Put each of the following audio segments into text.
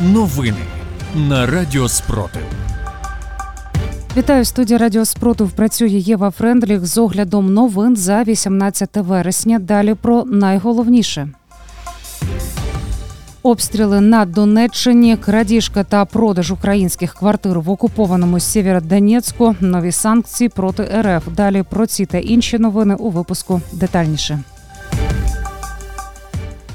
Новини на Радіо Спротив. Вітаю студія Радіо Спротив. Працює Єва Френдліх з оглядом новин за 18 вересня. Далі про найголовніше. Обстріли на Донеччині, крадіжка та продаж українських квартир в окупованому Сєвєродонецьку, нові санкції проти РФ. Далі про ці та інші новини у випуску детальніше.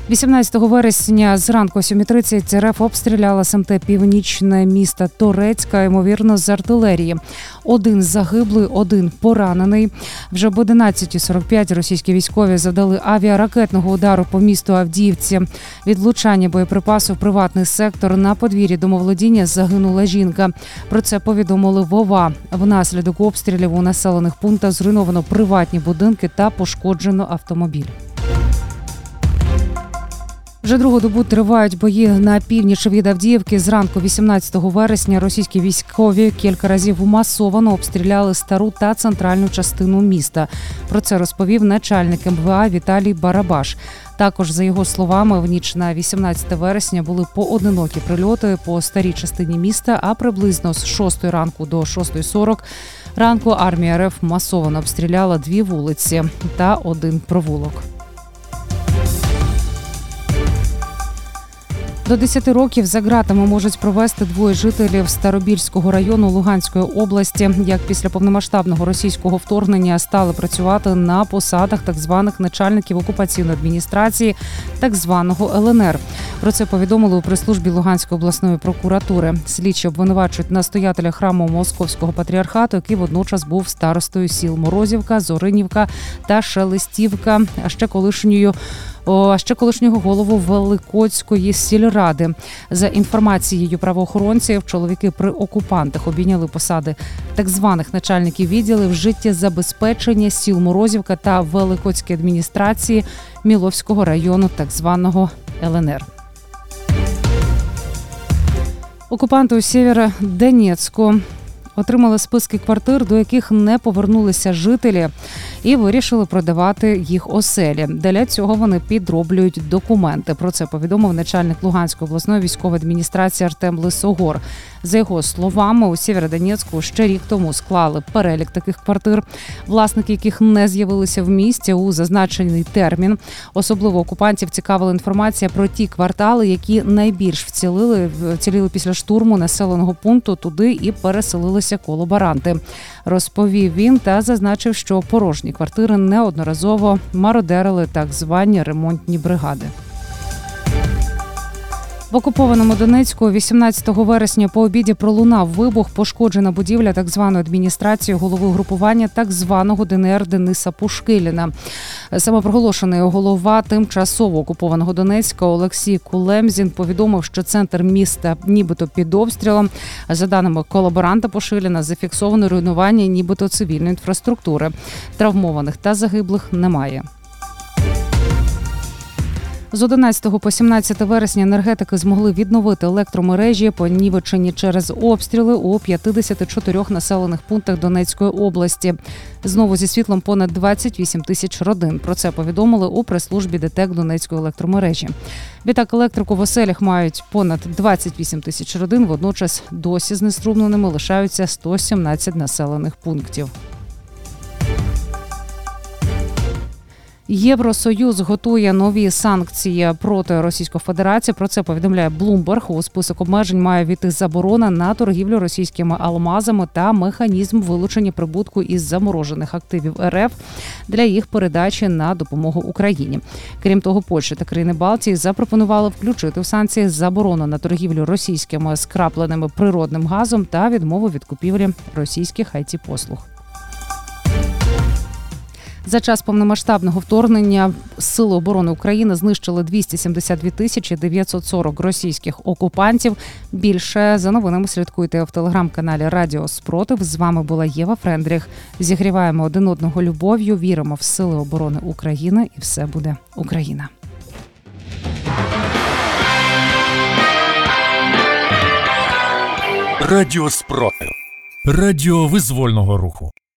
18 вересня зранку о 7.30 РФ обстріляла СМТ Північне місто Торецька, ймовірно, з артилерії. Один загиблий, один поранений. Вже об 11.45 російські військові завдали авіаракетного удару по місту Авдіївці. Від влучання боєприпасу в приватний сектор на подвір'ї домоволодіння загинула жінка. Про це повідомили Вова. Внаслідок обстрілів у населених пунктах зруйновано приватні будинки та пошкоджено автомобіль. Вже другу добу тривають бої на північ від Авдіївки. Зранку, 18 вересня, російські військові кілька разів масово обстріляли стару та центральну частину міста. Про це розповів начальник МВА Віталій Барабаш. Також за його словами, в ніч на 18 вересня були поодинокі прильоти по старій частині міста. А приблизно з 6 ранку до 6.40 ранку армія РФ масово обстріляла дві вулиці та один провулок. До 10 років за ґратами можуть провести двоє жителів Старобільського району Луганської області, як після повномасштабного російського вторгнення стали працювати на посадах так званих начальників окупаційної адміністрації, так званого ЛНР. Про це повідомили у прес-службі Луганської обласної прокуратури. Слідчі обвинувачують настоятеля храму Московського патріархату, який водночас був старостою сіл Морозівка, Зоринівка та Шелестівка, а ще колишньою а ще колишнього голову Великоцької сільради. За інформацією правоохоронців, чоловіки при окупантах обійняли посади так званих начальників відділів життєзабезпечення сіл Морозівка та Великоцької адміністрації Міловського району, так званого ЛНР. Окупанти у Сєвєродонецьку отримали списки квартир, до яких не повернулися жителі, і вирішили продавати їх оселі. Для цього вони підроблюють документи. Про це повідомив начальник Луганської обласної військової адміністрації Артем Лисогор. За його словами, у Сєвєродонецьку ще рік тому склали перелік таких квартир, власники яких не з'явилися в місті у зазначений термін. Особливо окупантів цікавила інформація про ті квартали, які найбільш вцілили вціліли після штурму населеного пункту туди і переселилися колаборанти. Розповів він та зазначив, що порожні квартири неодноразово мародерили так звані ремонтні бригади. В окупованому Донецьку 18 вересня по обіді пролунав вибух, пошкоджена будівля так званої адміністрації голови групування так званого ДНР Дениса Пушкиліна. Самопроголошений голова тимчасово окупованого Донецька Олексій Кулемзін повідомив, що центр міста, нібито під обстрілом, за даними колаборанта Пошиліна, зафіксовано руйнування, нібито цивільної інфраструктури. Травмованих та загиблих немає. З 11 по 17 вересня енергетики змогли відновити електромережі, понівечені через обстріли у 54 населених пунктах Донецької області. Знову зі світлом понад 28 тисяч родин. Про це повідомили у прес-службі ДТЕК Донецької електромережі. Відтак електрику в оселях мають понад 28 тисяч родин. Водночас досі знеструмленими лишаються 117 населених пунктів. Євросоюз готує нові санкції проти Російської Федерації. Про це повідомляє Блумберг. У список обмежень має війти заборона на торгівлю російськими алмазами та механізм вилучення прибутку із заморожених активів РФ для їх передачі на допомогу Україні. Крім того, Польща та країни Балтії запропонували включити в санкції заборону на торгівлю російськими скрапленими природним газом та відмову від купівлі російських it послуг. За час повномасштабного вторгнення Сили оборони України знищили 272 тисячі 940 російських окупантів. Більше за новинами слідкуйте в телеграм-каналі Радіо Спротив. З вами була Єва Френдріх. Зігріваємо один одного любов'ю. Віримо в сили оборони України, і все буде Україна. Радіо Спротив. Радіо визвольного руху.